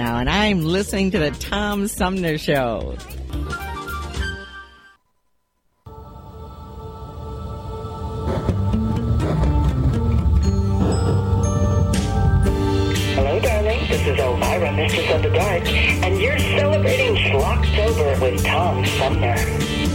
Stabenow, and I'm listening to the Tom Sumner Show. Hello, darling. This is Elvira, Mistress of the Dark, and you're celebrating Schlocktober with Tom Sumner.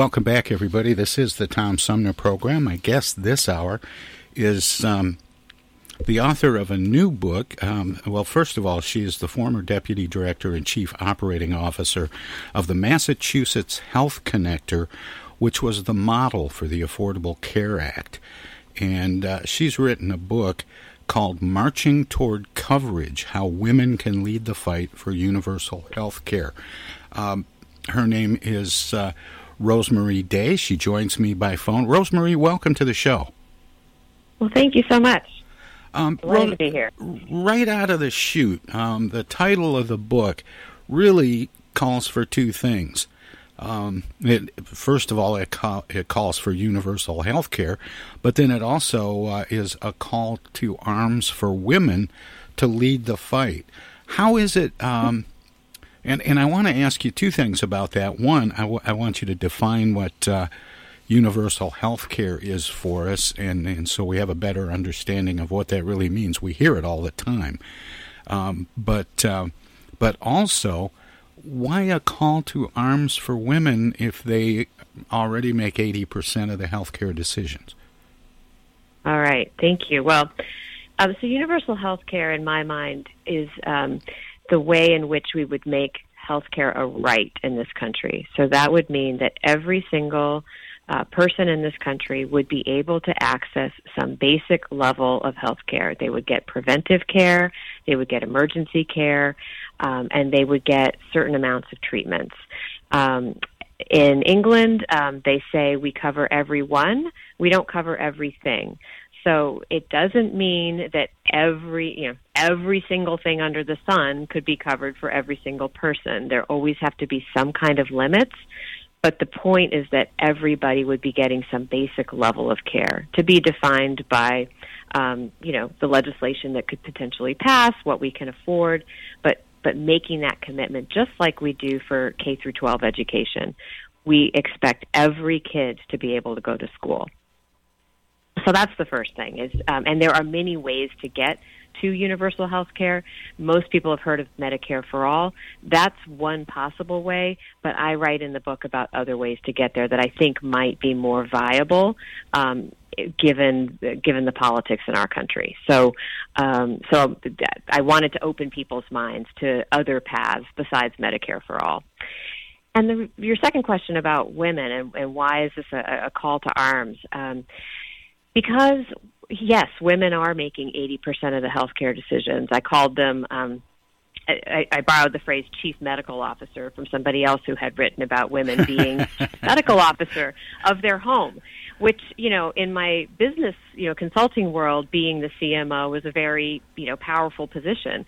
Welcome back, everybody. This is the Tom Sumner program. My guest this hour is um, the author of a new book. Um, well, first of all, she is the former deputy director and chief operating officer of the Massachusetts Health Connector, which was the model for the Affordable Care Act. And uh, she's written a book called Marching Toward Coverage How Women Can Lead the Fight for Universal Health Care. Um, her name is uh, Rosemarie Day. She joins me by phone. Rosemarie, welcome to the show. Well, thank you so much. Um, Glad to be here. right out of the chute, um, the title of the book really calls for two things. Um, it, first of all, it, ca- it calls for universal health care, but then it also uh, is a call to arms for women to lead the fight. How is it? Um, and and I want to ask you two things about that. One, I, w- I want you to define what uh, universal health care is for us, and, and so we have a better understanding of what that really means. We hear it all the time, um, but uh, but also, why a call to arms for women if they already make eighty percent of the healthcare decisions? All right, thank you. Well, um, so universal health care, in my mind, is um, the way in which we would make healthcare a right in this country. So that would mean that every single uh, person in this country would be able to access some basic level of health care. They would get preventive care, they would get emergency care, um, and they would get certain amounts of treatments. Um, in England, um, they say we cover everyone, we don't cover everything. So it doesn't mean that every you know every single thing under the sun could be covered for every single person. There always have to be some kind of limits. But the point is that everybody would be getting some basic level of care to be defined by, um, you know, the legislation that could potentially pass, what we can afford, but but making that commitment, just like we do for K through 12 education, we expect every kid to be able to go to school. So that's the first thing is, um, and there are many ways to get to universal health care. Most people have heard of Medicare for all. That's one possible way, but I write in the book about other ways to get there that I think might be more viable. Um, given given the politics in our country, so um, so I wanted to open people's minds to other paths besides Medicare for all. And the, your second question about women and, and why is this a, a call to arms? Um, because yes, women are making 80% of the healthcare decisions. I called them, um, I, I borrowed the phrase chief medical officer from somebody else who had written about women being medical officer of their home, which, you know, in my business, you know, consulting world, being the CMO was a very, you know, powerful position.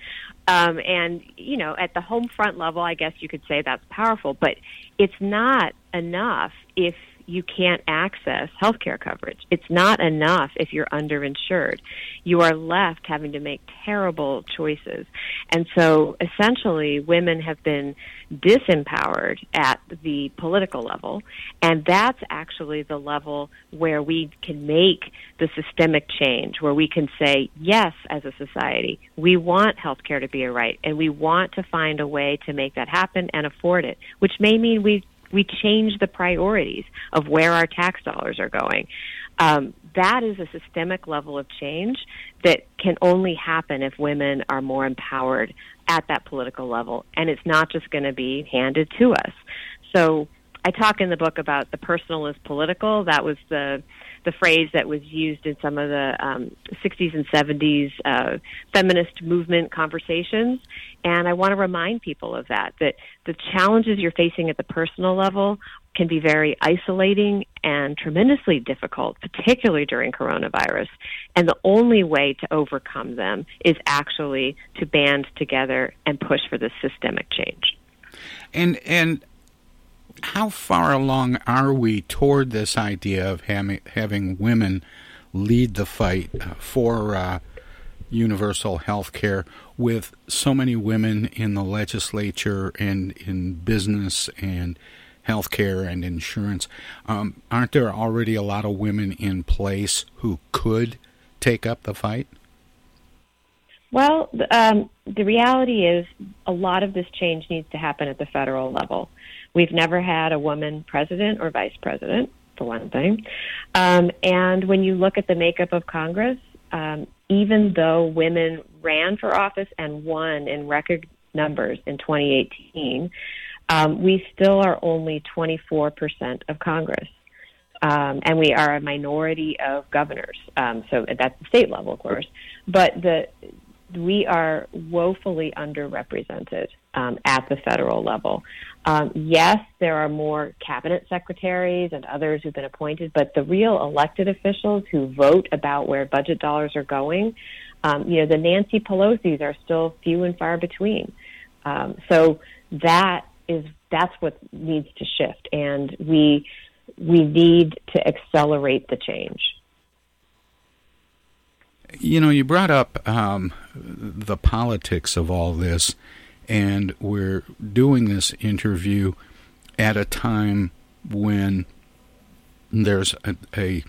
Um, and, you know, at the home front level, I guess you could say that's powerful, but it's not enough if you can't access health care coverage. It's not enough if you're underinsured. You are left having to make terrible choices. And so essentially, women have been disempowered at the political level, and that's actually the level where we can make the systemic change, where we can say, yes, as a society, we want health care to be a right, and we want to find a way to make that happen and afford it, which may mean we we change the priorities of where our tax dollars are going. Um, that is a systemic level of change that can only happen if women are more empowered at that political level, and it's not just going to be handed to us. So I talk in the book about the personal is political. That was the the phrase that was used in some of the um, 60s and 70s uh, feminist movement conversations. And I want to remind people of that, that the challenges you're facing at the personal level can be very isolating and tremendously difficult, particularly during coronavirus. And the only way to overcome them is actually to band together and push for the systemic change. And and how far along are we toward this idea of having, having women lead the fight for uh, universal health care with so many women in the legislature and in business and healthcare and insurance? Um, aren't there already a lot of women in place who could take up the fight? Well, um, the reality is a lot of this change needs to happen at the federal level. We've never had a woman president or vice president, for one thing. Um, and when you look at the makeup of Congress, um, even though women ran for office and won in record numbers in 2018, um, we still are only 24% of Congress. um, and we are a minority of governors. Um, so that's the state level, of course. But the we are woefully underrepresented um, at the federal level. Um, yes, there are more cabinet secretaries and others who've been appointed, but the real elected officials who vote about where budget dollars are going, um, you know, the Nancy Pelosi's are still few and far between. Um, so that is that's what needs to shift, and we we need to accelerate the change. You know, you brought up um, the politics of all this, and we're doing this interview at a time when there's a, a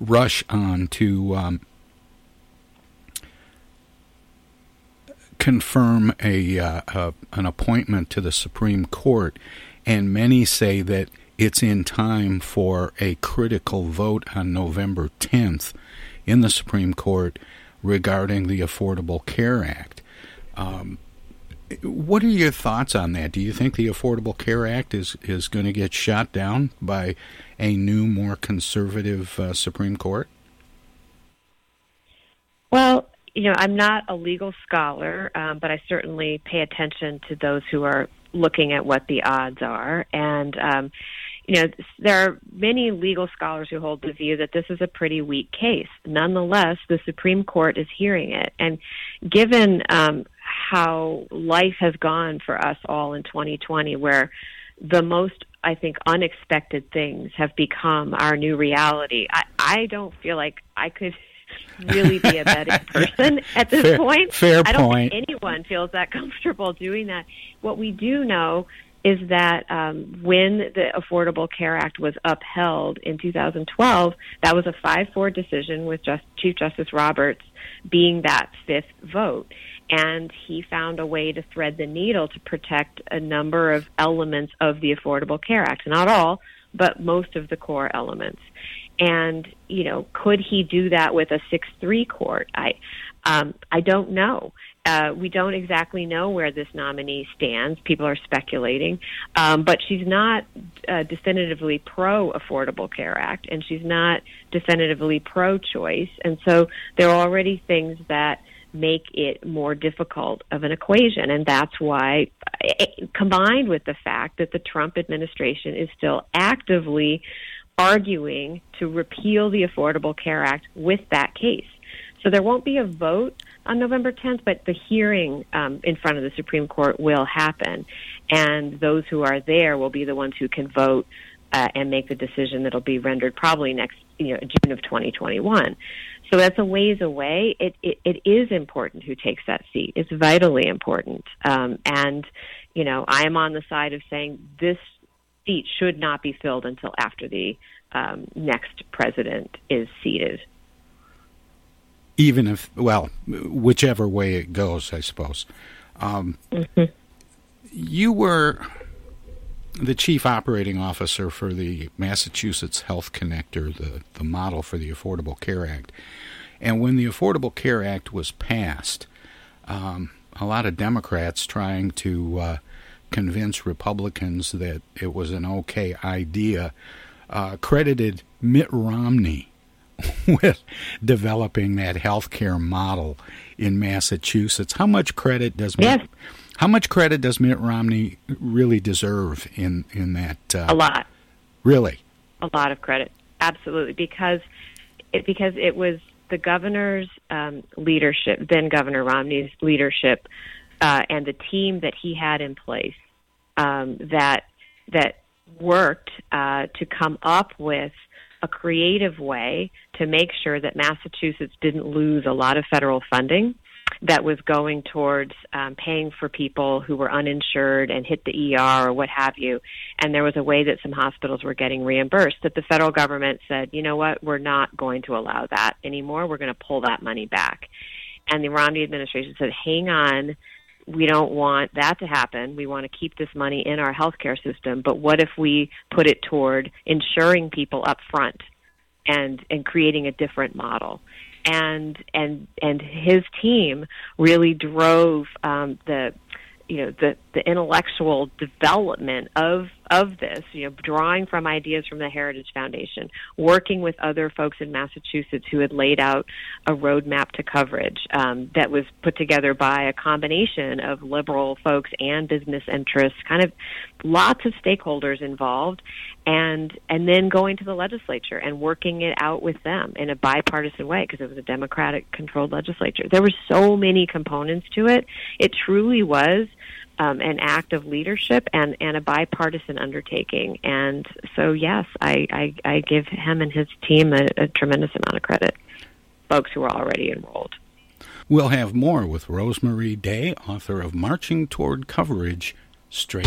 rush on to um, confirm a, uh, a, an appointment to the Supreme Court, and many say that it's in time for a critical vote on November 10th in the Supreme Court regarding the Affordable Care Act. Um, what are your thoughts on that? Do you think the Affordable Care Act is, is going to get shot down by a new, more conservative uh, Supreme Court? Well, you know, I'm not a legal scholar, um, but I certainly pay attention to those who are looking at what the odds are. And, um, you know, there are many legal scholars who hold the view that this is a pretty weak case. Nonetheless, the Supreme Court is hearing it. And given um, how life has gone for us all in 2020, where the most I think unexpected things have become our new reality. I, I don't feel like I could really be a betting person at this fair, point. Fair I don't point. think anyone feels that comfortable doing that. What we do know is that um, when the Affordable Care Act was upheld in 2012, that was a 5 4 decision with Just, Chief Justice Roberts being that fifth vote. And he found a way to thread the needle to protect a number of elements of the Affordable Care Act. Not all, but most of the core elements. And you know, could he do that with a six three court? I um, I don't know. Uh, we don't exactly know where this nominee stands. People are speculating, um, but she's not uh, definitively pro Affordable Care Act, and she's not definitively pro choice. And so there are already things that make it more difficult of an equation. And that's why, eh, combined with the fact that the Trump administration is still actively arguing to repeal the Affordable Care Act with that case. So there won't be a vote on November 10th, but the hearing um, in front of the Supreme Court will happen. And those who are there will be the ones who can vote uh, and make the decision that'll be rendered probably next, you know, June of 2021. So that's a ways away. It, it, it is important who takes that seat. It's vitally important. Um, and, you know, I am on the side of saying this seat should not be filled until after the um, next president is seated. Even if, well, whichever way it goes, I suppose. Um, mm-hmm. You were the chief operating officer for the Massachusetts Health Connector, the, the model for the Affordable Care Act. And when the Affordable Care Act was passed, um, a lot of Democrats trying to uh, convince Republicans that it was an okay idea uh, credited Mitt Romney with developing that healthcare model in Massachusetts. How much credit does yes. Mitt, how much credit does Mitt Romney really deserve in in that? Uh, a lot. Really. A lot of credit, absolutely, because it because it was the governor's um, leadership, then Governor Romney's leadership, uh, and the team that he had in place um, that that worked uh, to come up with a creative way to make sure that Massachusetts didn't lose a lot of federal funding that was going towards um, paying for people who were uninsured and hit the ER or what have you. And there was a way that some hospitals were getting reimbursed that the federal government said, you know what, we're not going to allow that anymore. We're going to pull that money back. And the Romney administration said, hang on, we don't want that to happen. We want to keep this money in our healthcare system. But what if we put it toward insuring people up front and and creating a different model? And and and his team really drove um, the you know the the intellectual development of of this, you know, drawing from ideas from the Heritage Foundation, working with other folks in Massachusetts who had laid out a roadmap to coverage um, that was put together by a combination of liberal folks and business interests, kind of lots of stakeholders involved, and and then going to the legislature and working it out with them in a bipartisan way because it was a Democratic controlled legislature. There were so many components to it. It truly was um, an act of leadership and, and a bipartisan undertaking. And so, yes, I, I, I give him and his team a, a tremendous amount of credit, folks who are already enrolled. We'll have more with Rosemarie Day, author of Marching Toward Coverage Straight.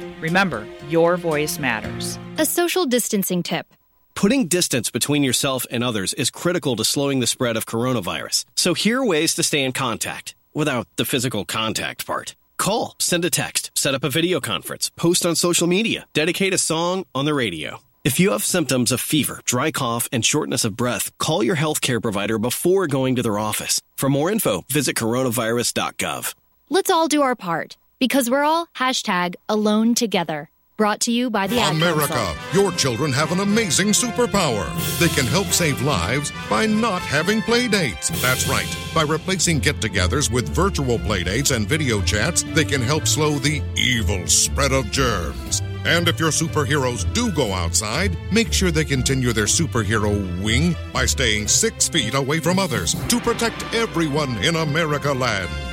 Remember, your voice matters. A social distancing tip. Putting distance between yourself and others is critical to slowing the spread of coronavirus. So here are ways to stay in contact without the physical contact part. Call, send a text, set up a video conference, post on social media, dedicate a song on the radio. If you have symptoms of fever, dry cough, and shortness of breath, call your healthcare provider before going to their office. For more info, visit coronavirus.gov. Let's all do our part because we're all hashtag alone together. Brought to you by the America, your children have an amazing superpower. They can help save lives by not having play dates. That's right. By replacing get togethers with virtual play dates and video chats, they can help slow the evil spread of germs. And if your superheroes do go outside, make sure they continue their superhero wing by staying six feet away from others to protect everyone in America land.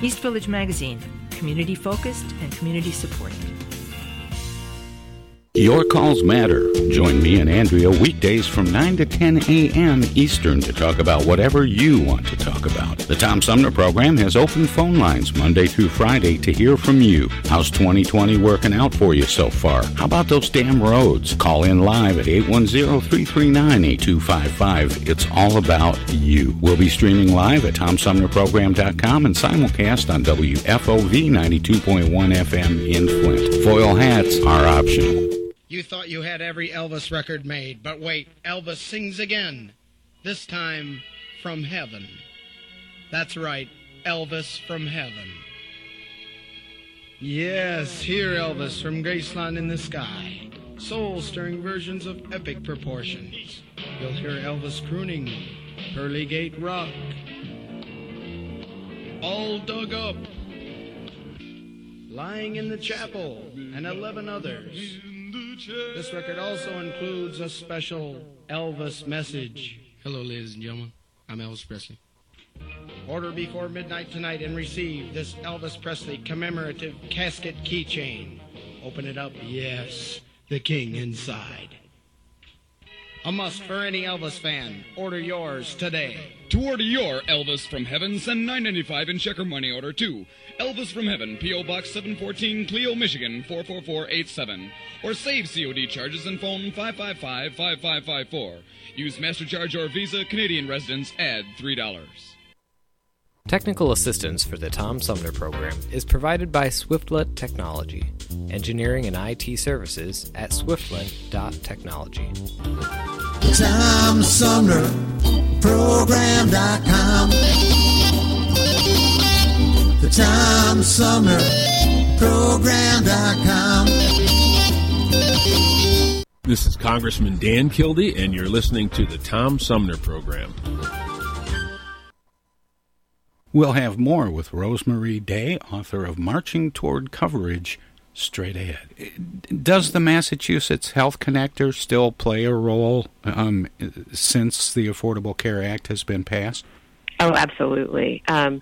East Village Magazine, community focused and community supported. Your calls matter. Join me and Andrea weekdays from 9 to 10 a.m. Eastern to talk about whatever you want to talk about. The Tom Sumner program has open phone lines Monday through Friday to hear from you. How's 2020 working out for you so far? How about those damn roads? Call in live at 810-339-8255. It's all about you. We'll be streaming live at TomSumnerProgram.com and simulcast on WFOV 92.1 FM in Flint. Foil hats are optional. You thought you had every Elvis record made, but wait, Elvis sings again. This time from heaven. That's right, Elvis from heaven. Yes, hear Elvis from Graceland in the sky. Soul stirring versions of epic proportions. You'll hear Elvis crooning Pearly Gate Rock. All dug up. Lying in the chapel and 11 others. This record also includes a special Elvis message. Hello, ladies and gentlemen. I'm Elvis Presley. Order before midnight tonight and receive this Elvis Presley commemorative casket keychain. Open it up. Yes, the king inside. A must for any Elvis fan. Order yours today. To order your Elvis from Heaven, send 995 in check or money order to Elvis from Heaven, P.O. Box 714, Clio, Michigan 44487. Or save COD charges and phone 555 5554. Use MasterCharge or Visa, Canadian residents, add $3. Technical assistance for the Tom Sumner program is provided by Swiftlet Technology, engineering and IT services at swiftlet.technology. Tom Sumner Program.com. The Tom Sumner Program.com. This is Congressman Dan Kildee, and you're listening to the Tom Sumner Program. We'll have more with Rosemarie Day, author of Marching Toward Coverage, straight ahead. Does the Massachusetts Health Connector still play a role um, since the Affordable Care Act has been passed? Oh, absolutely. Um,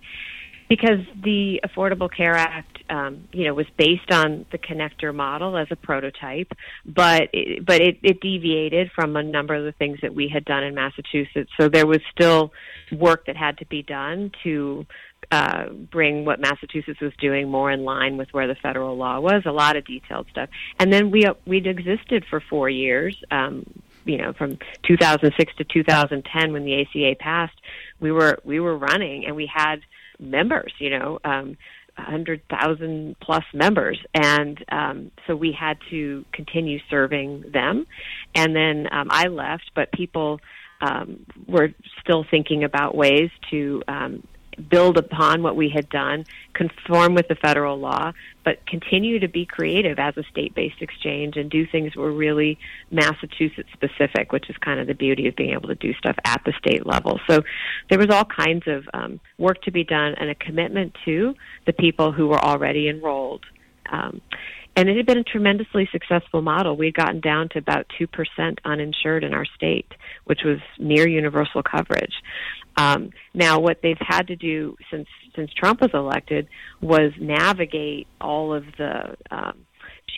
because the Affordable Care Act, um, you know, was based on the connector model as a prototype, but it, but it, it deviated from a number of the things that we had done in Massachusetts. So there was still work that had to be done to uh, bring what Massachusetts was doing more in line with where the federal law was. A lot of detailed stuff, and then we we'd existed for four years. Um, you know, from 2006 to 2010, when the ACA passed, we were we were running, and we had members. You know. Um, 100,000 plus members. And um, so we had to continue serving them. And then um, I left, but people um, were still thinking about ways to um, build upon what we had done, conform with the federal law, but continue to be creative as a state based exchange and do things that were really Massachusetts specific, which is kind of the beauty of being able to do stuff at the state level. So there was all kinds of um, work to be done and a commitment to the people who were already enrolled. Um, and it had been a tremendously successful model. We had gotten down to about 2% uninsured in our state, which was near universal coverage. Um, now, what they've had to do since since Trump was elected was navigate all of the um,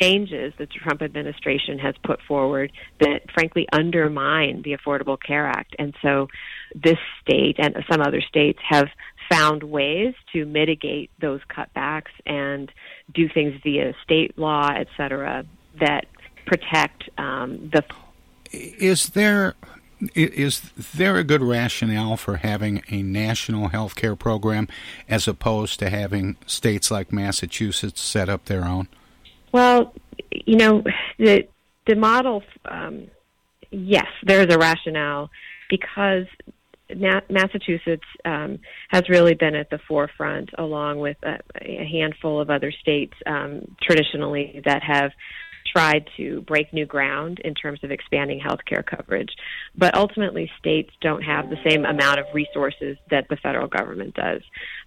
changes that the Trump administration has put forward that, frankly, undermine the Affordable Care Act. And so, this state and some other states have found ways to mitigate those cutbacks and do things via state law, et cetera, that protect um, the. Is there is there a good rationale for having a national health care program as opposed to having states like Massachusetts set up their own? Well, you know, the the model. Um, yes, there's a rationale because Massachusetts um, has really been at the forefront, along with a, a handful of other states um, traditionally that have tried to break new ground in terms of expanding health care coverage. But ultimately, states don't have the same amount of resources that the federal government does.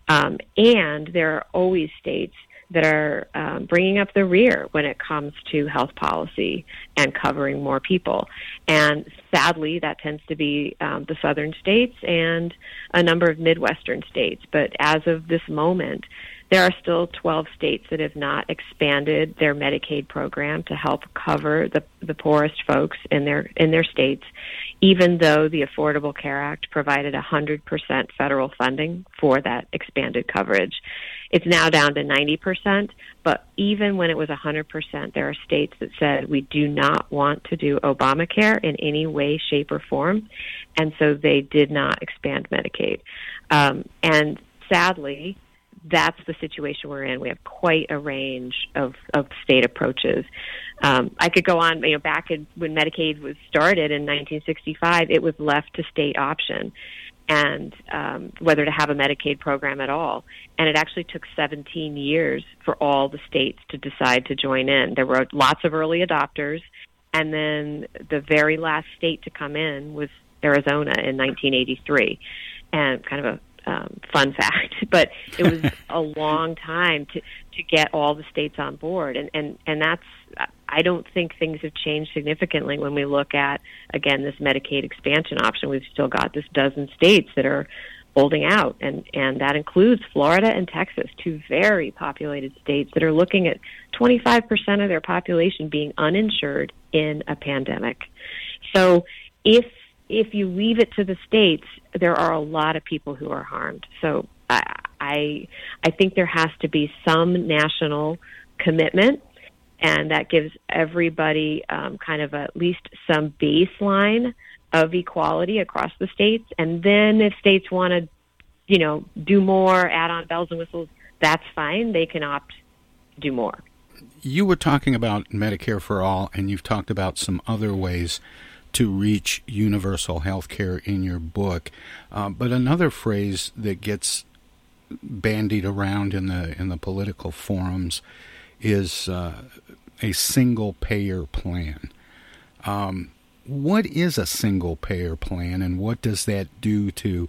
Um, and there are always states that are um, bringing up the rear when it comes to health policy and covering more people. And sadly, that tends to be um, the southern states and a number of Midwestern states. But as of this moment, there are still 12 states that have not expanded their Medicaid program to help cover the, the poorest folks in their in their states, even though the Affordable Care Act provided 100% federal funding for that expanded coverage. It's now down to 90%, but even when it was 100%, there are states that said we do not want to do Obamacare in any way, shape, or form, and so they did not expand Medicaid. Um, and sadly, that's the situation we're in. We have quite a range of, of state approaches. Um, I could go on, you know, back in, when Medicaid was started in 1965, it was left to state option and um, whether to have a Medicaid program at all. And it actually took 17 years for all the states to decide to join in. There were lots of early adopters, and then the very last state to come in was Arizona in 1983. And kind of a um, fun fact, but it was a long time to to get all the states on board, and and and that's I don't think things have changed significantly when we look at again this Medicaid expansion option. We've still got this dozen states that are holding out, and and that includes Florida and Texas, two very populated states that are looking at 25% of their population being uninsured in a pandemic. So if if you leave it to the states, there are a lot of people who are harmed. So I I, think there has to be some national commitment, and that gives everybody um, kind of at least some baseline of equality across the states. And then if states want to, you know, do more, add on bells and whistles, that's fine. They can opt to do more. You were talking about Medicare for all, and you've talked about some other ways to reach universal health care in your book. Uh, but another phrase that gets bandied around in the in the political forums is uh, a single payer plan. Um, what is a single payer plan, and what does that do to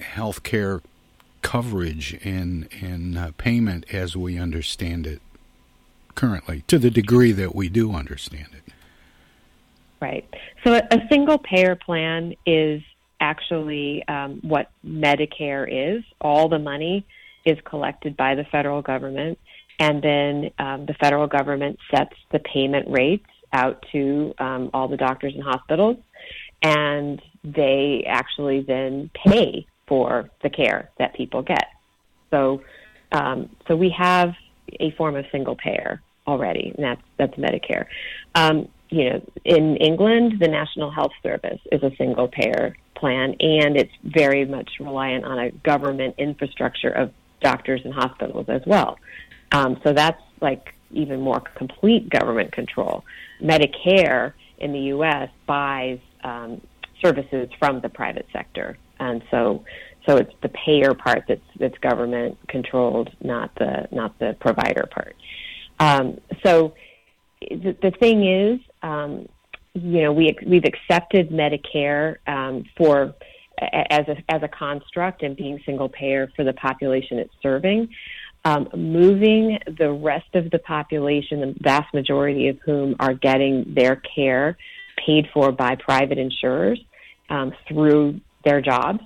health care coverage and and uh, payment as we understand it currently, to the degree that we do understand it? Right. So a, a single payer plan is actually um, what Medicare is. All the money is collected by the federal government, and then um, the federal government sets the payment rates out to um, all the doctors and hospitals, and they actually then pay for the care that people get. So, um, so we have a form of single payer already, and that's that's Medicare. Um, you know, in England, the National Health Service is a single payer plan, and it's very much reliant on a government infrastructure of doctors and hospitals as well. Um, so that's like even more complete government control. Medicare in the U.S. buys um, services from the private sector, and so so it's the payer part that's that's government controlled, not the not the provider part. Um, so the, the thing is, um, you know, we we've accepted Medicare um, for as a as a construct and being single payer for the population it's serving. Um, moving the rest of the population, the vast majority of whom are getting their care paid for by private insurers um, through their jobs.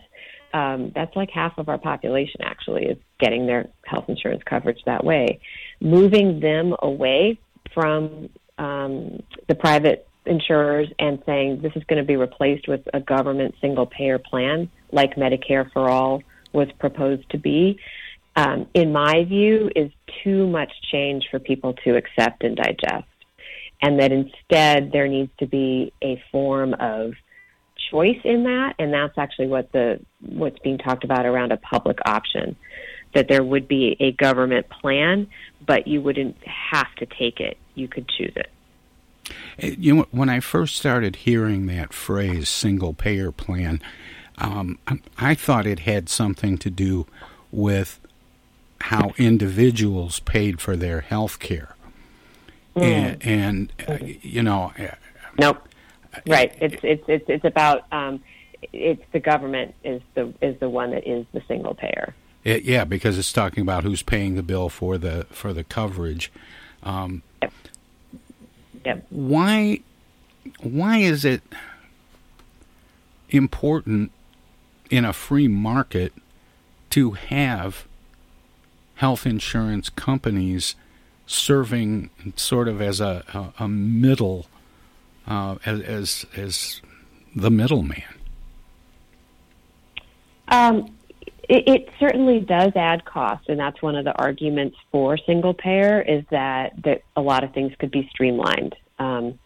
Um, that's like half of our population actually is getting their health insurance coverage that way. Moving them away from um, the private insurers and saying this is going to be replaced with a government single payer plan like Medicare for All was proposed to be um, in my view, is too much change for people to accept and digest. And that instead there needs to be a form of choice in that, and that's actually what the what's being talked about around a public option. That there would be a government plan, but you wouldn't have to take it. You could choose it. You know, when I first started hearing that phrase "single payer plan," um, I thought it had something to do with how individuals paid for their health care. Mm. And, and uh, you know, uh, nope. Right. It's it's it's it's about um, it's the government is the is the one that is the single payer. It, yeah, because it's talking about who's paying the bill for the for the coverage. Um, yep. Yep. Why why is it important in a free market to have health insurance companies serving sort of as a, a, a middle, uh, as, as, as the middleman? Um, it, it, certainly does add cost, and that's one of the arguments for single payer is that, that a lot of things could be streamlined. Um,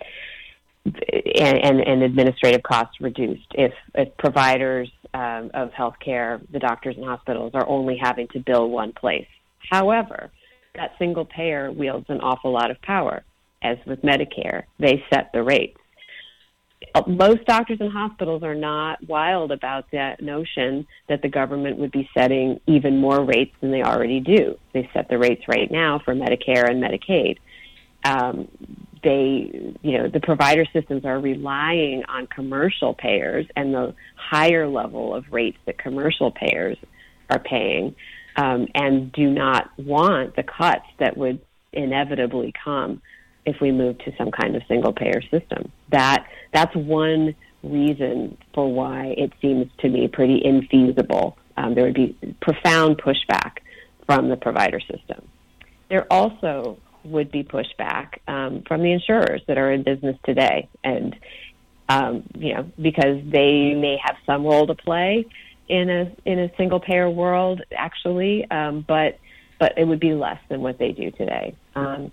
and, and, and, administrative costs reduced if, if providers um, of healthcare, the doctors and hospitals, are only having to bill one place. However, that single payer wields an awful lot of power. As with Medicare, they set the rates. Most doctors and hospitals are not wild about that notion that the government would be setting even more rates than they already do. They set the rates right now for Medicare and Medicaid. Um, they, you know, the provider systems are relying on commercial payers and the higher level of rates that commercial payers are paying um, and do not want the cuts that would inevitably come if we move to some kind of single payer system. That that's one reason for why it seems to me pretty infeasible. Um, there would be profound pushback from the provider system. There also would be pushback um, from the insurers that are in business today, and um, you know because they may have some role to play in a in a single payer world, actually, um, but but it would be less than what they do today. Um,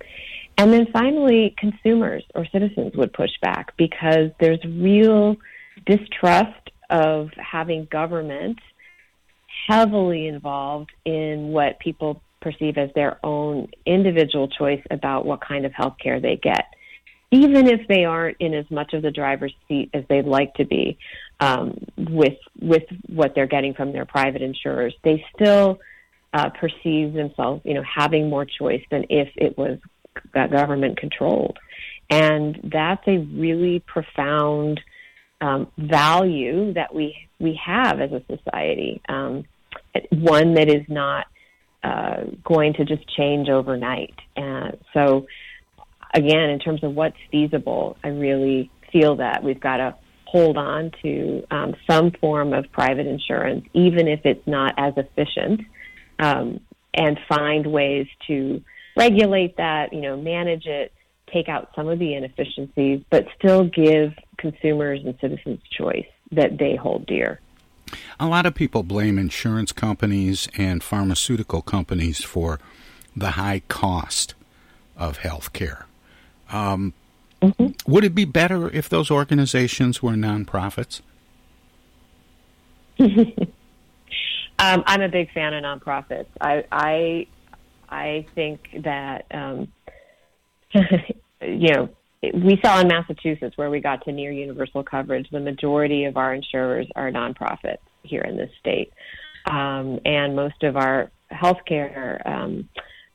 and then finally, consumers or citizens would push back because there's real distrust of having government heavily involved in what people perceive as their own individual choice about what kind of health care they get. even if they aren't in as much of the driver's seat as they'd like to be um, with with what they're getting from their private insurers, they still uh, perceive themselves, you know, having more choice than if it was government controlled, and that's a really profound um, value that we we have as a society. Um, one that is not uh, going to just change overnight. And so, again, in terms of what's feasible, I really feel that we've got to hold on to um, some form of private insurance, even if it's not as efficient, um, and find ways to regulate that, you know, manage it, take out some of the inefficiencies, but still give consumers and citizens choice that they hold dear. A lot of people blame insurance companies and pharmaceutical companies for the high cost of health care. Um, mm-hmm. Would it be better if those organizations were nonprofits? um, I'm a big fan of nonprofits. I I, I think that um, you know we saw in Massachusetts where we got to near universal coverage, the majority of our insurers are nonprofits here in this state. Um, and most of our healthcare um,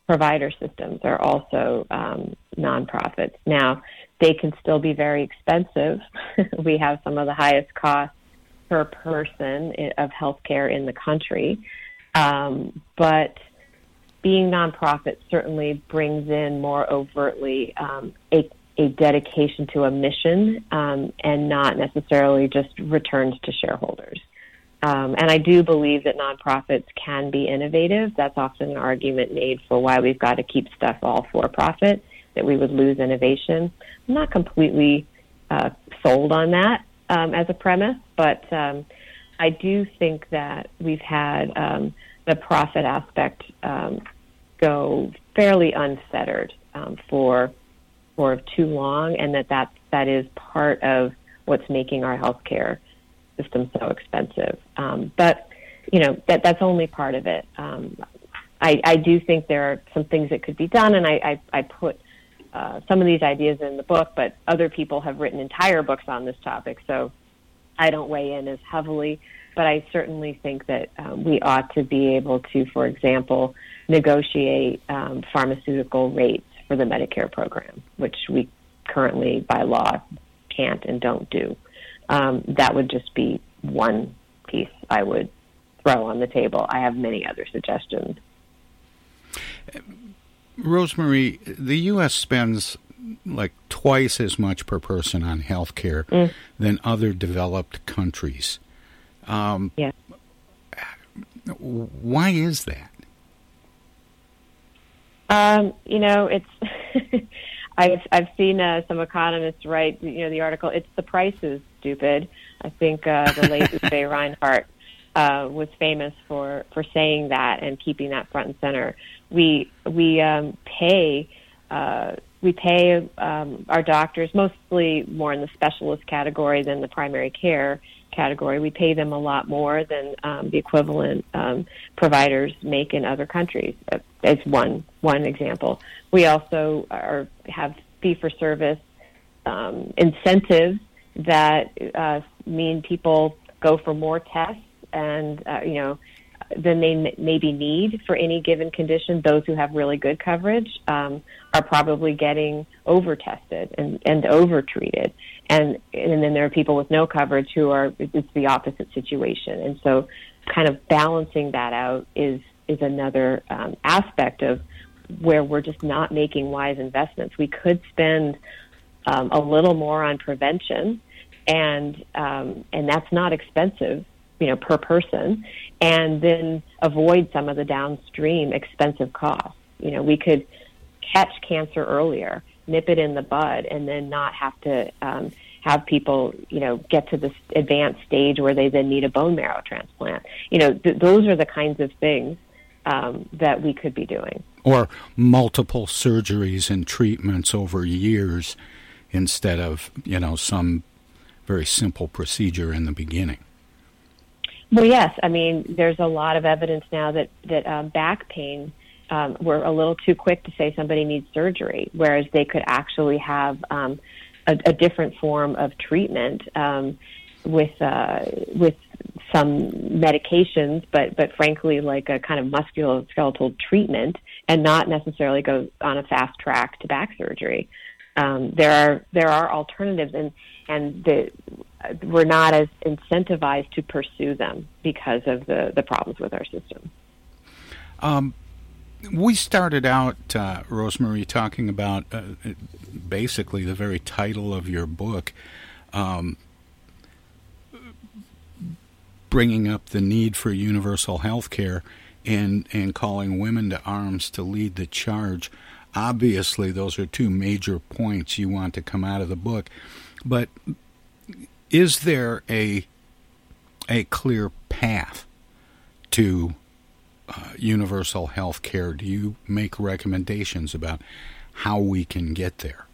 provider systems are also um, nonprofits. Now, they can still be very expensive. we have some of the highest costs per person of healthcare in the country. Um, but being nonprofit certainly brings in more overtly um, a a dedication to a mission um, and not necessarily just returns to shareholders. Um, and I do believe that nonprofits can be innovative. That's often an argument made for why we've got to keep stuff all for profit, that we would lose innovation. I'm not completely uh, sold on that um, as a premise, but um, I do think that we've had um, the profit aspect um, go fairly unfettered um, for for too long, and that that, that is part of what's making our healthcare system so expensive. Um, but you know that that's only part of it. Um, I, I do think there are some things that could be done, and I, I, I put uh, some of these ideas in the book, but other people have written entire books on this topic, so I don't weigh in as heavily. But I certainly think that um, we ought to be able to, for example, negotiate um, pharmaceutical rates for the Medicare program, which we currently by law can't and don't do. Um, that would just be one piece I would throw on the table. I have many other suggestions. Rosemarie, the U.S. spends like twice as much per person on health care mm. than other developed countries. Um, yeah. Why is that? Um, you know, it's I've I've seen uh, some economists write you know the article. It's the prices, stupid. I think uh, the late Uwe Reinhardt uh, was famous for for saying that and keeping that front and center. We we um, pay. Uh, we pay um, our doctors mostly more in the specialist category than the primary care category. We pay them a lot more than um, the equivalent um, providers make in other countries. Uh, as one one example, we also are have fee for service um, incentives that uh, mean people go for more tests and uh, you know than they maybe need for any given condition. Those who have really good coverage um, are probably getting over tested and, and over treated. And, and then there are people with no coverage who are, it's the opposite situation. And so kind of balancing that out is, is another um, aspect of where we're just not making wise investments. We could spend um, a little more on prevention and, um, and that's not expensive you know, per person, and then avoid some of the downstream expensive costs. You know, we could catch cancer earlier, nip it in the bud, and then not have to um, have people, you know, get to this advanced stage where they then need a bone marrow transplant. You know, th- those are the kinds of things um, that we could be doing. Or multiple surgeries and treatments over years instead of, you know, some very simple procedure in the beginning. Well, yes. I mean, there's a lot of evidence now that that uh, back pain um, we're a little too quick to say somebody needs surgery, whereas they could actually have um, a, a different form of treatment um, with uh, with some medications, but but frankly, like a kind of musculoskeletal treatment, and not necessarily go on a fast track to back surgery. Um, there are there are alternatives, and and the, we're not as incentivized to pursue them because of the the problems with our system. Um, we started out, uh, Rosemarie, talking about uh, basically the very title of your book, um, bringing up the need for universal health care and, and calling women to arms to lead the charge. Obviously, those are two major points you want to come out of the book. But is there a a clear path to uh, universal health care? Do you make recommendations about how we can get there?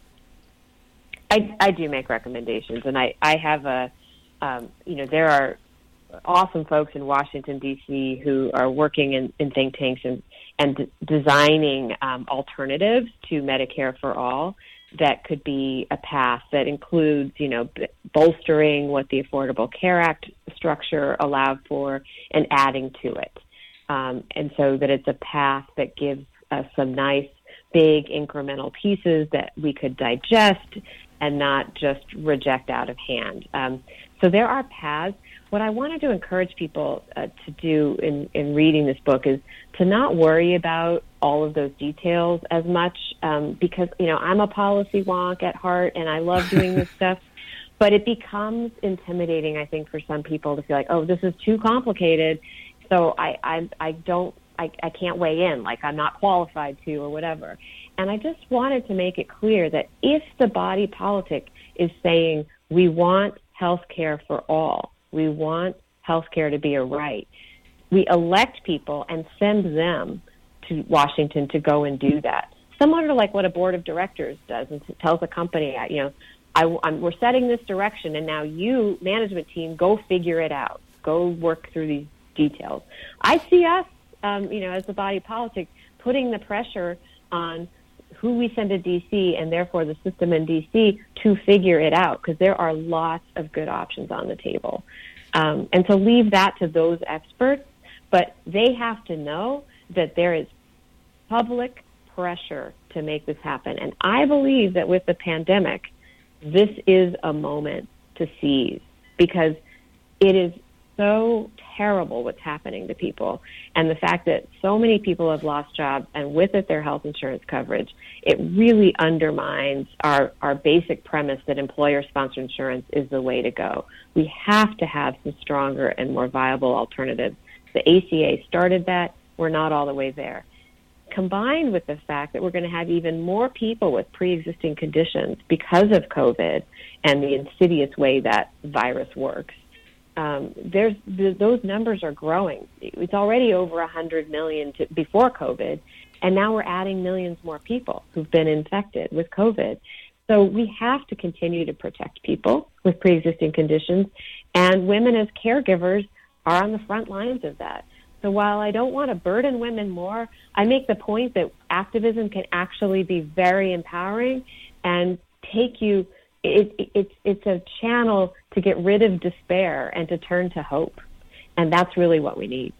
I, I do make recommendations, and I, I have a, um, you know, there are awesome folks in Washington D.C. who are working in, in think tanks and and d- designing um, alternatives to Medicare for all that could be a path that includes, you know, bolstering what the Affordable Care Act structure allowed for and adding to it um, and so that it's a path that gives us some nice big incremental pieces that we could digest and not just reject out of hand. Um, so there are paths. What I wanted to encourage people uh, to do in, in reading this book is to not worry about all of those details as much um, because, you know, I'm a policy wonk at heart and I love doing this stuff. But it becomes intimidating, I think, for some people to feel like, oh, this is too complicated so I, I, I don't, I, I can't weigh in, like I'm not qualified to or whatever. And I just wanted to make it clear that if the body politic is saying we want health care for all, we want health care to be a right, we elect people and send them to Washington to go and do that. Similar to like what a board of directors does and tells a company, you know, I, I'm, we're setting this direction, and now you, management team, go figure it out. Go work through these details. I see us, um, you know, as the body politic, putting the pressure on who we send to DC and therefore the system in DC to figure it out because there are lots of good options on the table. Um, and to leave that to those experts, but they have to know that there is public pressure to make this happen. And I believe that with the pandemic, this is a moment to seize because it is so terrible what's happening to people. And the fact that so many people have lost jobs and with it their health insurance coverage, it really undermines our, our basic premise that employer sponsored insurance is the way to go. We have to have some stronger and more viable alternatives. The ACA started that. We're not all the way there. Combined with the fact that we're going to have even more people with pre existing conditions because of COVID and the insidious way that virus works um, there's th- those numbers are growing. It's already over 100 million to, before COVID, and now we're adding millions more people who've been infected with COVID. So we have to continue to protect people with pre-existing conditions, and women as caregivers are on the front lines of that. So while I don't want to burden women more, I make the point that activism can actually be very empowering and take you it, it, it's it's a channel to get rid of despair and to turn to hope, and that's really what we need.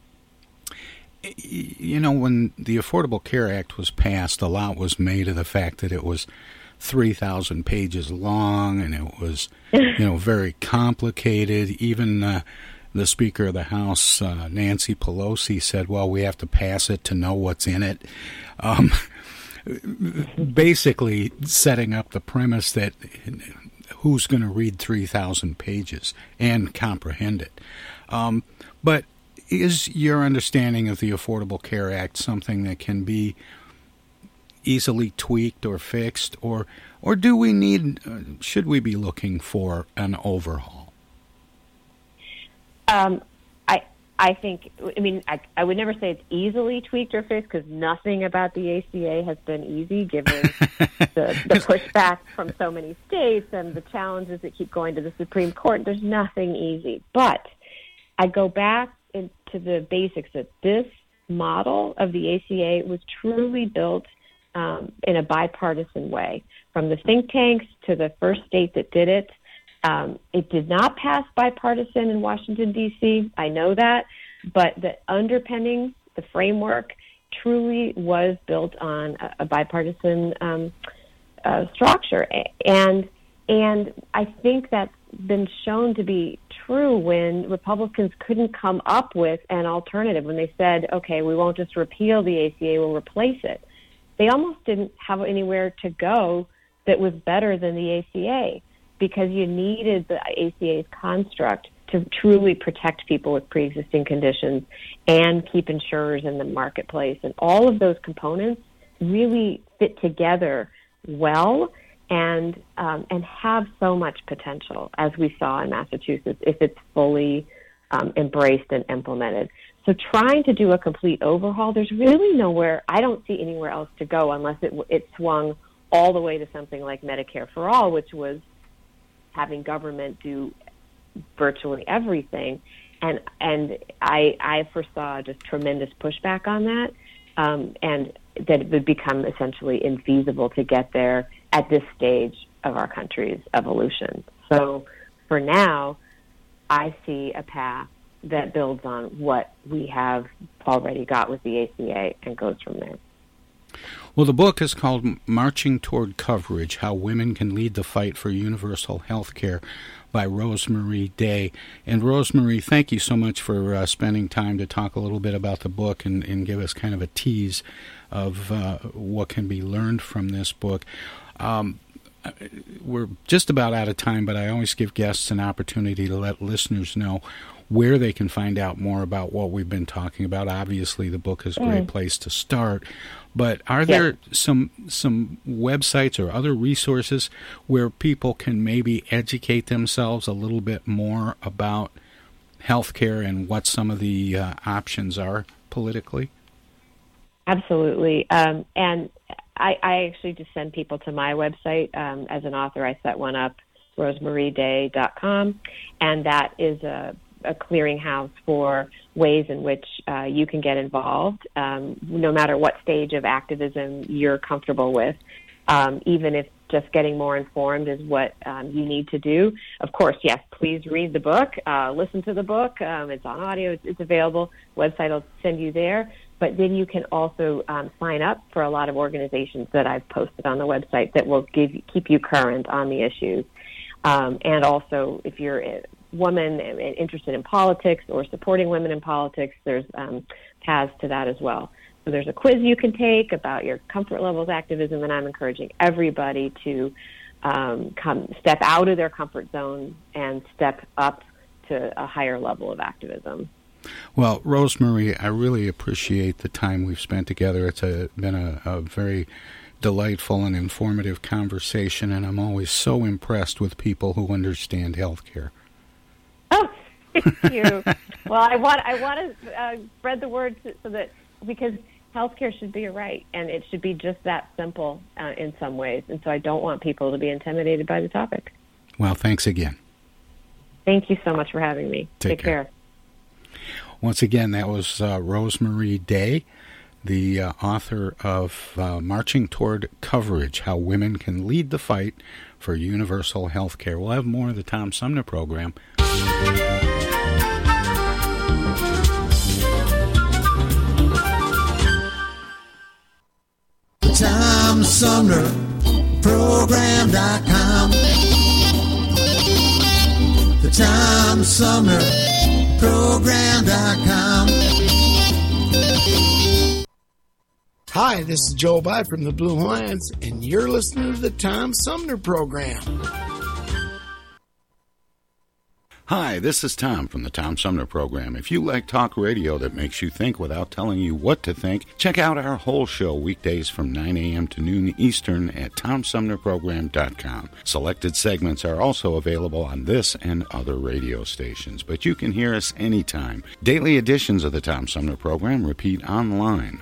You know, when the Affordable Care Act was passed, a lot was made of the fact that it was three thousand pages long and it was, you know, very complicated. Even uh, the Speaker of the House, uh, Nancy Pelosi, said, "Well, we have to pass it to know what's in it." Um, basically setting up the premise that who's going to read 3,000 pages and comprehend it. Um, but is your understanding of the Affordable Care Act something that can be easily tweaked or fixed, or or do we need? Uh, should we be looking for an overhaul? Um, I think, I mean, I, I would never say it's easily tweaked or fixed because nothing about the ACA has been easy given the, the pushback from so many states and the challenges that keep going to the Supreme Court. There's nothing easy. But I go back into the basics that this model of the ACA was truly built um, in a bipartisan way. From the think tanks to the first state that did it, um, it did not pass bipartisan in Washington, D.C. I know that, but the underpinning, the framework, truly was built on a, a bipartisan um, uh, structure, and and I think that's been shown to be true when Republicans couldn't come up with an alternative. When they said, "Okay, we won't just repeal the ACA; we'll replace it," they almost didn't have anywhere to go that was better than the ACA because you needed the ACA's construct to truly protect people with pre-existing conditions and keep insurers in the marketplace. And all of those components really fit together well and um, and have so much potential, as we saw in Massachusetts, if it's fully um, embraced and implemented. So trying to do a complete overhaul, there's really nowhere. I don't see anywhere else to go unless it it swung all the way to something like Medicare for all, which was having government do virtually everything. And and I I foresaw just tremendous pushback on that, um, and that it would become essentially infeasible to get there at this stage of our country's evolution. So for now, I see a path that builds on what we have already got with the ACA and goes from there. Well, the book is called Marching Toward Coverage How Women Can Lead the Fight for Universal Health Care by Rosemarie Day. And Rosemarie, thank you so much for uh, spending time to talk a little bit about the book and, and give us kind of a tease of uh, what can be learned from this book. Um, we're just about out of time, but I always give guests an opportunity to let listeners know where they can find out more about what we've been talking about. Obviously, the book is a great mm. place to start. But are there some some websites or other resources where people can maybe educate themselves a little bit more about healthcare and what some of the uh, options are politically? Absolutely, um, and I, I, actually just send people to my website um, as an author. I set one up, rosemarieday.com, and that is a a clearinghouse for ways in which uh, you can get involved, um, no matter what stage of activism you're comfortable with. Um, even if just getting more informed is what um, you need to do. Of course, yes, please read the book, uh, listen to the book. Um, it's on audio, it's, it's available. Website will send you there. But then you can also um, sign up for a lot of organizations that I've posted on the website that will give keep you current on the issues. Um, and also, if you're woman interested in politics or supporting women in politics, there's um, paths to that as well. So there's a quiz you can take about your comfort levels, activism, and I'm encouraging everybody to um, come step out of their comfort zone and step up to a higher level of activism. Well, Rosemarie, I really appreciate the time we've spent together. It's a, been a, a very delightful and informative conversation, and I'm always so impressed with people who understand healthcare. Oh, thank you. well, I want I want to uh, spread the word so that because healthcare should be a right, and it should be just that simple uh, in some ways. And so I don't want people to be intimidated by the topic. Well, thanks again. Thank you so much for having me. Take, Take care. care. Once again, that was uh, Rosemarie Day, the uh, author of uh, Marching Toward Coverage How Women Can Lead the Fight for Universal Health Care. We'll have more of the Tom Sumner program Tom Sumner Program.com. The Tom Sumner Program.com. Hi, this is Joe By from the Blue Lions, and you're listening to the Tom Sumner Program. Hi, this is Tom from the Tom Sumner Program. If you like talk radio that makes you think without telling you what to think, check out our whole show weekdays from 9 a.m. to noon Eastern at TomSumnerProgram.com. Selected segments are also available on this and other radio stations, but you can hear us anytime. Daily editions of the Tom Sumner Program repeat online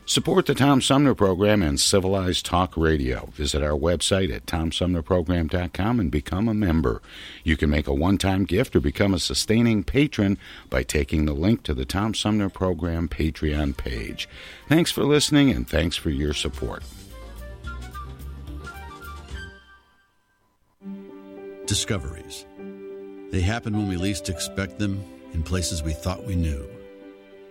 Support the Tom Sumner Program and Civilized Talk Radio. Visit our website at tomsumnerprogram.com and become a member. You can make a one time gift or become a sustaining patron by taking the link to the Tom Sumner Program Patreon page. Thanks for listening and thanks for your support. Discoveries. They happen when we least expect them in places we thought we knew.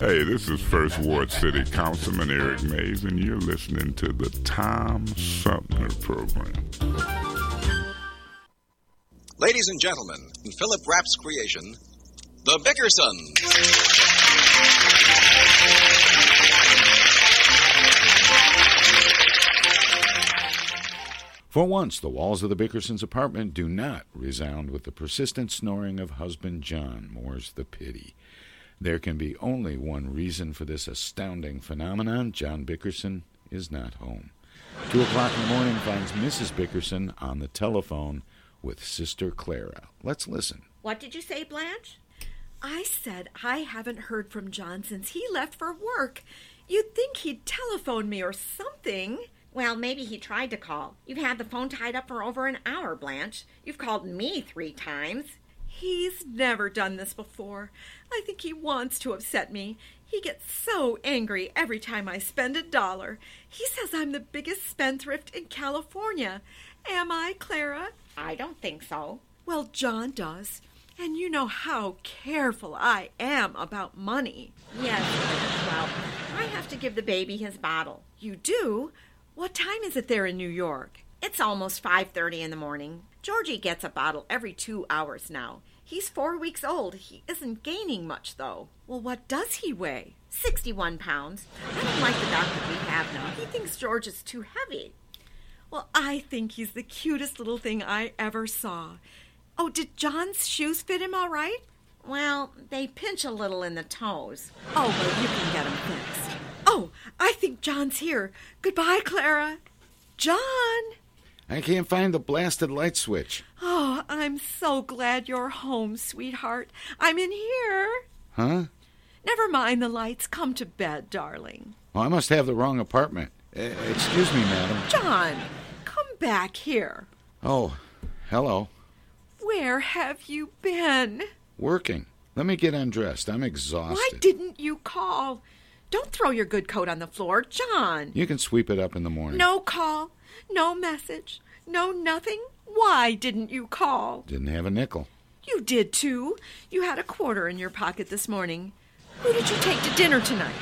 Hey, this is First Ward City Councilman Eric Mays, and you're listening to the Tom Sumner Program. Ladies and gentlemen, in Philip Rapp's creation, The Bickersons. For once, the walls of the Bickersons' apartment do not resound with the persistent snoring of husband John, more's the pity. There can be only one reason for this astounding phenomenon. John Bickerson is not home. Two o'clock in the morning finds Mrs. Bickerson on the telephone with Sister Clara. Let's listen. What did you say, Blanche? I said I haven't heard from John since he left for work. You'd think he'd telephone me or something. Well, maybe he tried to call. You've had the phone tied up for over an hour, Blanche. You've called me three times. He's never done this before. I think he wants to upset me. He gets so angry every time I spend a dollar. He says I'm the biggest spendthrift in California. Am I, Clara? I don't think so. Well, John does. And you know how careful I am about money. Yes, Well, I have to give the baby his bottle. You do? What time is it there in New York? It's almost 5:30 in the morning. Georgie gets a bottle every 2 hours now. He's 4 weeks old. He isn't gaining much though. Well, what does he weigh? 61 pounds. I don't like the doctor we have now. He thinks George is too heavy. Well, I think he's the cutest little thing I ever saw. Oh, did John's shoes fit him all right? Well, they pinch a little in the toes. Oh, well, you can get them fixed. Oh, I think John's here. Goodbye, Clara. John! I can't find the blasted light switch. Oh, I'm so glad you're home, sweetheart. I'm in here. Huh? Never mind the lights. Come to bed, darling. Oh, I must have the wrong apartment. Uh, excuse me, madam. John, come back here. Oh, hello. Where have you been? Working. Let me get undressed. I'm exhausted. Why didn't you call? Don't throw your good coat on the floor, John. You can sweep it up in the morning. No call, no message, no nothing. Why didn't you call? Didn't have a nickel. You did too. You had a quarter in your pocket this morning. Who did you take to dinner tonight?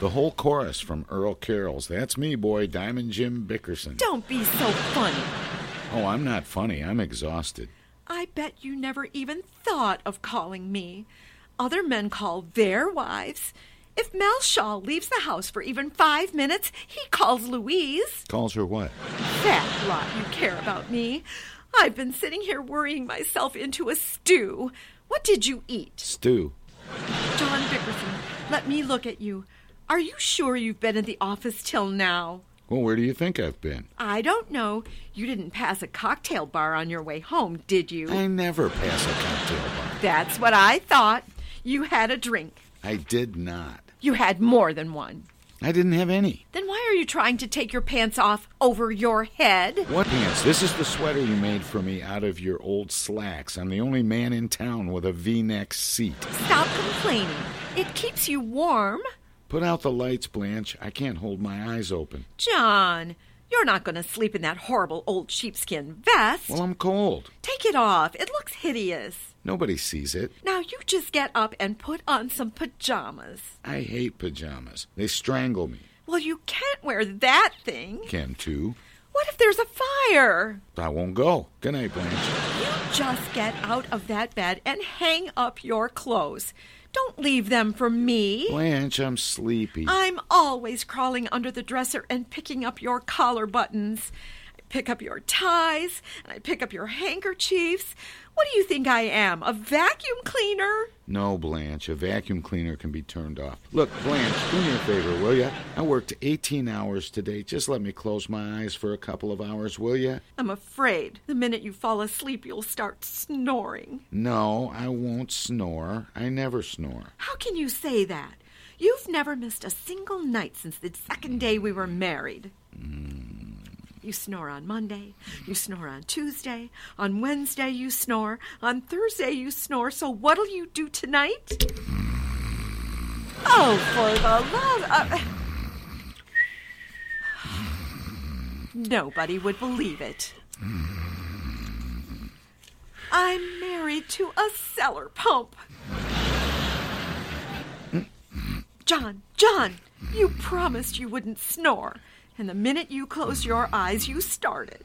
The whole chorus from Earl Carroll's. That's me, boy, Diamond Jim Bickerson. Don't be so funny. Oh, I'm not funny. I'm exhausted. I bet you never even thought of calling me. Other men call their wives. If Mel Shaw leaves the house for even five minutes, he calls Louise. Calls her what? That lot you care about me. I've been sitting here worrying myself into a stew. What did you eat? Stew. John Bickerson, let me look at you. Are you sure you've been in the office till now? Well, where do you think I've been? I don't know. You didn't pass a cocktail bar on your way home, did you? I never pass a cocktail bar. That's what I thought. You had a drink. I did not. You had more than one. I didn't have any. Then why are you trying to take your pants off over your head? What pants? This is the sweater you made for me out of your old slacks. I'm the only man in town with a v neck seat. Stop complaining. It keeps you warm. Put out the lights, Blanche. I can't hold my eyes open. John, you're not going to sleep in that horrible old sheepskin vest. Well, I'm cold. Take it off. It looks hideous. Nobody sees it. Now you just get up and put on some pajamas. I hate pajamas. They strangle me. Well, you can't wear that thing. Can too. What if there's a fire? I won't go. Good night, Blanche. You just get out of that bed and hang up your clothes. Don't leave them for me. Blanche, I'm sleepy. I'm always crawling under the dresser and picking up your collar buttons. I pick up your ties and I pick up your handkerchiefs. What do you think I am? A vacuum cleaner? No, Blanche. A vacuum cleaner can be turned off. Look, Blanche, do me a favor, will you? I worked 18 hours today. Just let me close my eyes for a couple of hours, will you? I'm afraid the minute you fall asleep, you'll start snoring. No, I won't snore. I never snore. How can you say that? You've never missed a single night since the second day we were married. You snore on Monday, you snore on Tuesday, on Wednesday you snore, on Thursday you snore, so what'll you do tonight? Oh, for the love of. Nobody would believe it. I'm married to a cellar pump. John, John, you promised you wouldn't snore. And the minute you closed your eyes, you started.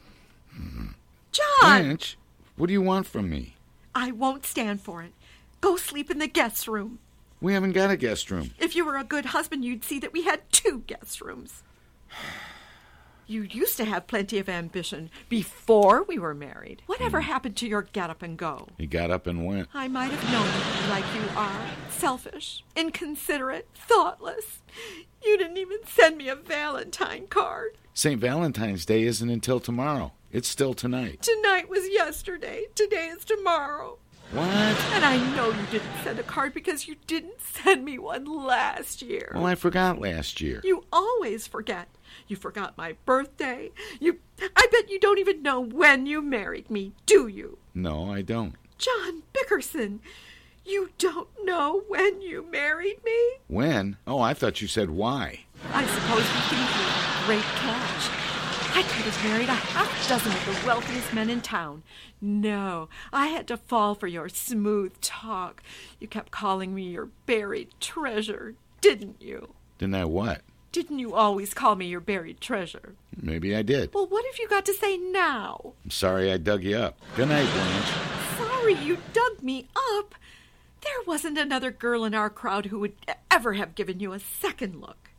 Mm-hmm. John! Blanche, what do you want from me? I won't stand for it. Go sleep in the guest room. We haven't got a guest room. If you were a good husband, you'd see that we had two guest rooms. You used to have plenty of ambition before we were married. Whatever hmm. happened to your get up and go? He got up and went. I might have known you like you are selfish, inconsiderate, thoughtless. You didn't even send me a Valentine card. St. Valentine's Day isn't until tomorrow. It's still tonight. Tonight was yesterday. Today is tomorrow. What? And I know you didn't send a card because you didn't send me one last year. Well, I forgot last year. You always forget. You forgot my birthday. You I bet you don't even know when you married me, do you? No, I don't. John Bickerson, you don't know when you married me? When? Oh, I thought you said why. I suppose you think you're great catch. I could have married a half dozen of the wealthiest men in town. No, I had to fall for your smooth talk. You kept calling me your buried treasure, didn't you? Didn't I what? Didn't you always call me your buried treasure? Maybe I did. Well, what have you got to say now? I'm sorry I dug you up. Good night, Blanche. Sorry you dug me up. There wasn't another girl in our crowd who would ever have given you a second look.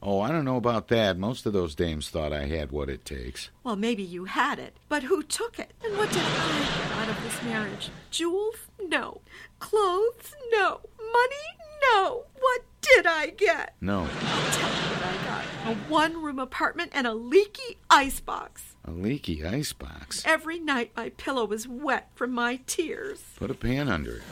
Oh, I don't know about that. Most of those dames thought I had what it takes. Well, maybe you had it, but who took it? And what did I get out of this marriage? Jewels? No. Clothes? No. Money? No. What did I get? No. I'll tell you what I got. A one room apartment and a leaky icebox. A leaky icebox. Every night my pillow was wet from my tears. Put a pan under it.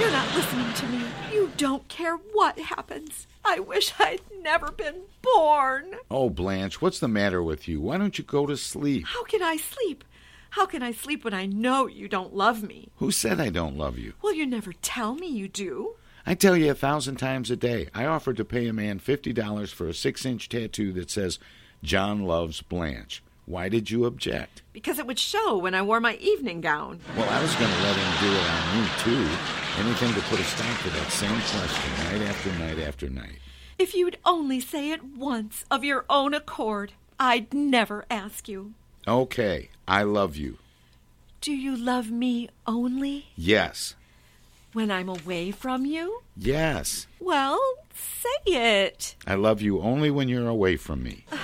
You're not listening to me. You don't care what happens. I wish I'd never been born. Oh, Blanche, what's the matter with you? Why don't you go to sleep? How can I sleep? How can I sleep when I know you don't love me? Who said I don't love you? Well, you never tell me you do. I tell you a thousand times a day. I offered to pay a man $50 for a six inch tattoo that says, John loves Blanche. Why did you object? Because it would show when I wore my evening gown. Well, I was going to let him do it on me, too. Anything to put a stop to that same question night after night after night. If you'd only say it once of your own accord, I'd never ask you. Okay, I love you. Do you love me only Yes. when I'm away from you? Yes. Well, say it. I love you only when you're away from me.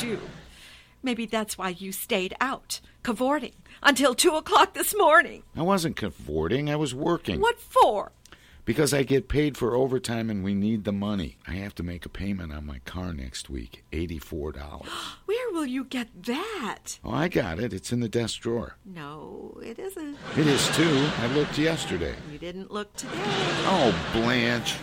Do. Maybe that's why you stayed out, cavorting, until two o'clock this morning. I wasn't cavorting, I was working. What for? Because I get paid for overtime and we need the money. I have to make a payment on my car next week $84. Where will you get that? Oh, I got it. It's in the desk drawer. No, it isn't. It is too. I looked yesterday. You didn't look today. Oh, Blanche.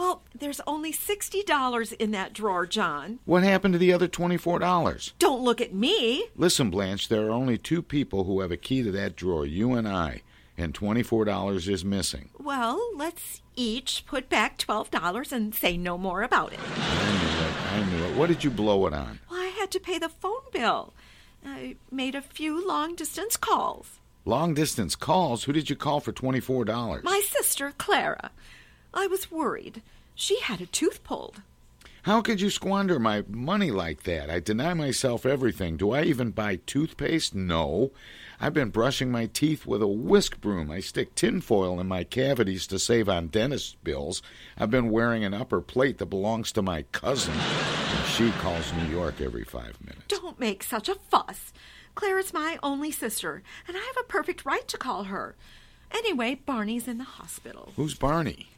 Well, there's only $60 in that drawer, John. What happened to the other $24? Don't look at me. Listen, Blanche, there are only two people who have a key to that drawer you and I, and $24 is missing. Well, let's each put back $12 and say no more about it. I knew it. I knew it. What did you blow it on? Well, I had to pay the phone bill. I made a few long distance calls. Long distance calls? Who did you call for $24? My sister, Clara. I was worried. She had a tooth pulled. How could you squander my money like that? I deny myself everything. Do I even buy toothpaste? No. I've been brushing my teeth with a whisk broom. I stick tinfoil in my cavities to save on dentist bills. I've been wearing an upper plate that belongs to my cousin, and she calls New York every five minutes. Don't make such a fuss. Clara's my only sister, and I have a perfect right to call her. Anyway, Barney's in the hospital. Who's Barney?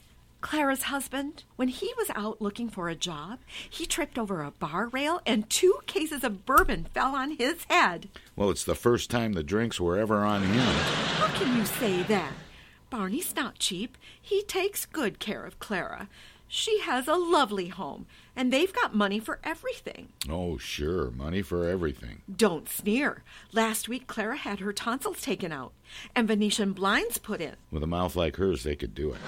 Clara's husband, when he was out looking for a job, he tripped over a bar rail and two cases of bourbon fell on his head. Well, it's the first time the drinks were ever on him. How can you say that? Barney's not cheap. He takes good care of Clara. She has a lovely home, and they've got money for everything. Oh, sure. Money for everything. Don't sneer. Last week, Clara had her tonsils taken out and Venetian blinds put in. With a mouth like hers, they could do it.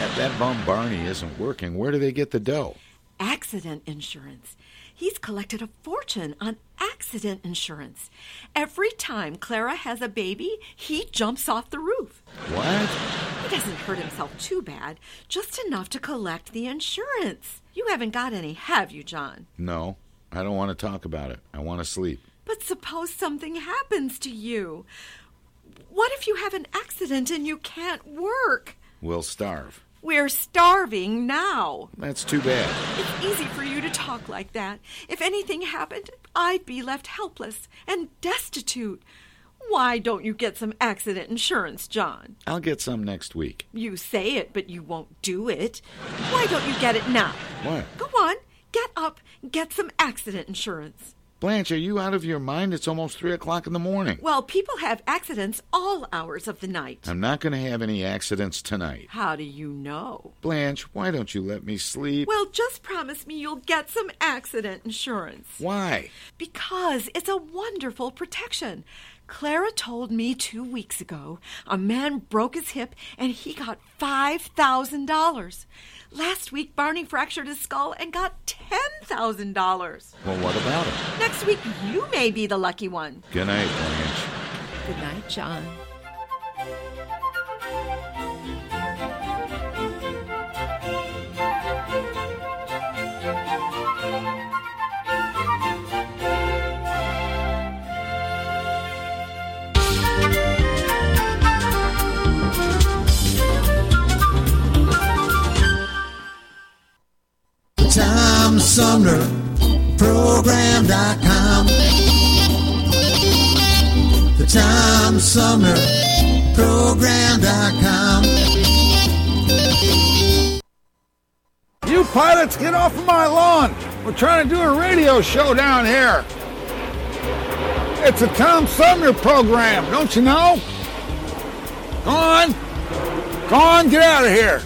If that bum Barney isn't working, where do they get the dough? Accident insurance. He's collected a fortune on accident insurance. Every time Clara has a baby, he jumps off the roof. What? He doesn't hurt himself too bad, just enough to collect the insurance. You haven't got any, have you, John? No, I don't want to talk about it. I want to sleep. But suppose something happens to you. What if you have an accident and you can't work? We'll starve. We're starving now. That's too bad. It's easy for you to talk like that. If anything happened, I'd be left helpless and destitute. Why don't you get some accident insurance, John? I'll get some next week. You say it, but you won't do it. Why don't you get it now? What? Go on, get up, get some accident insurance. Blanche, are you out of your mind? It's almost three o'clock in the morning. Well, people have accidents all hours of the night. I'm not going to have any accidents tonight. How do you know? Blanche, why don't you let me sleep? Well, just promise me you'll get some accident insurance. Why? Because it's a wonderful protection. Clara told me two weeks ago a man broke his hip and he got $5,000. Last week, Barney fractured his skull and got $10,000. Well, what about it? Next week, you may be the lucky one. Good night, Blanche. Good night, John. TomSumnerProgram.com. The Tom Sumner Program.com. You pilots, get off of my lawn. We're trying to do a radio show down here. It's a Tom Sumner program, don't you know? Go on. Go on, get out of here.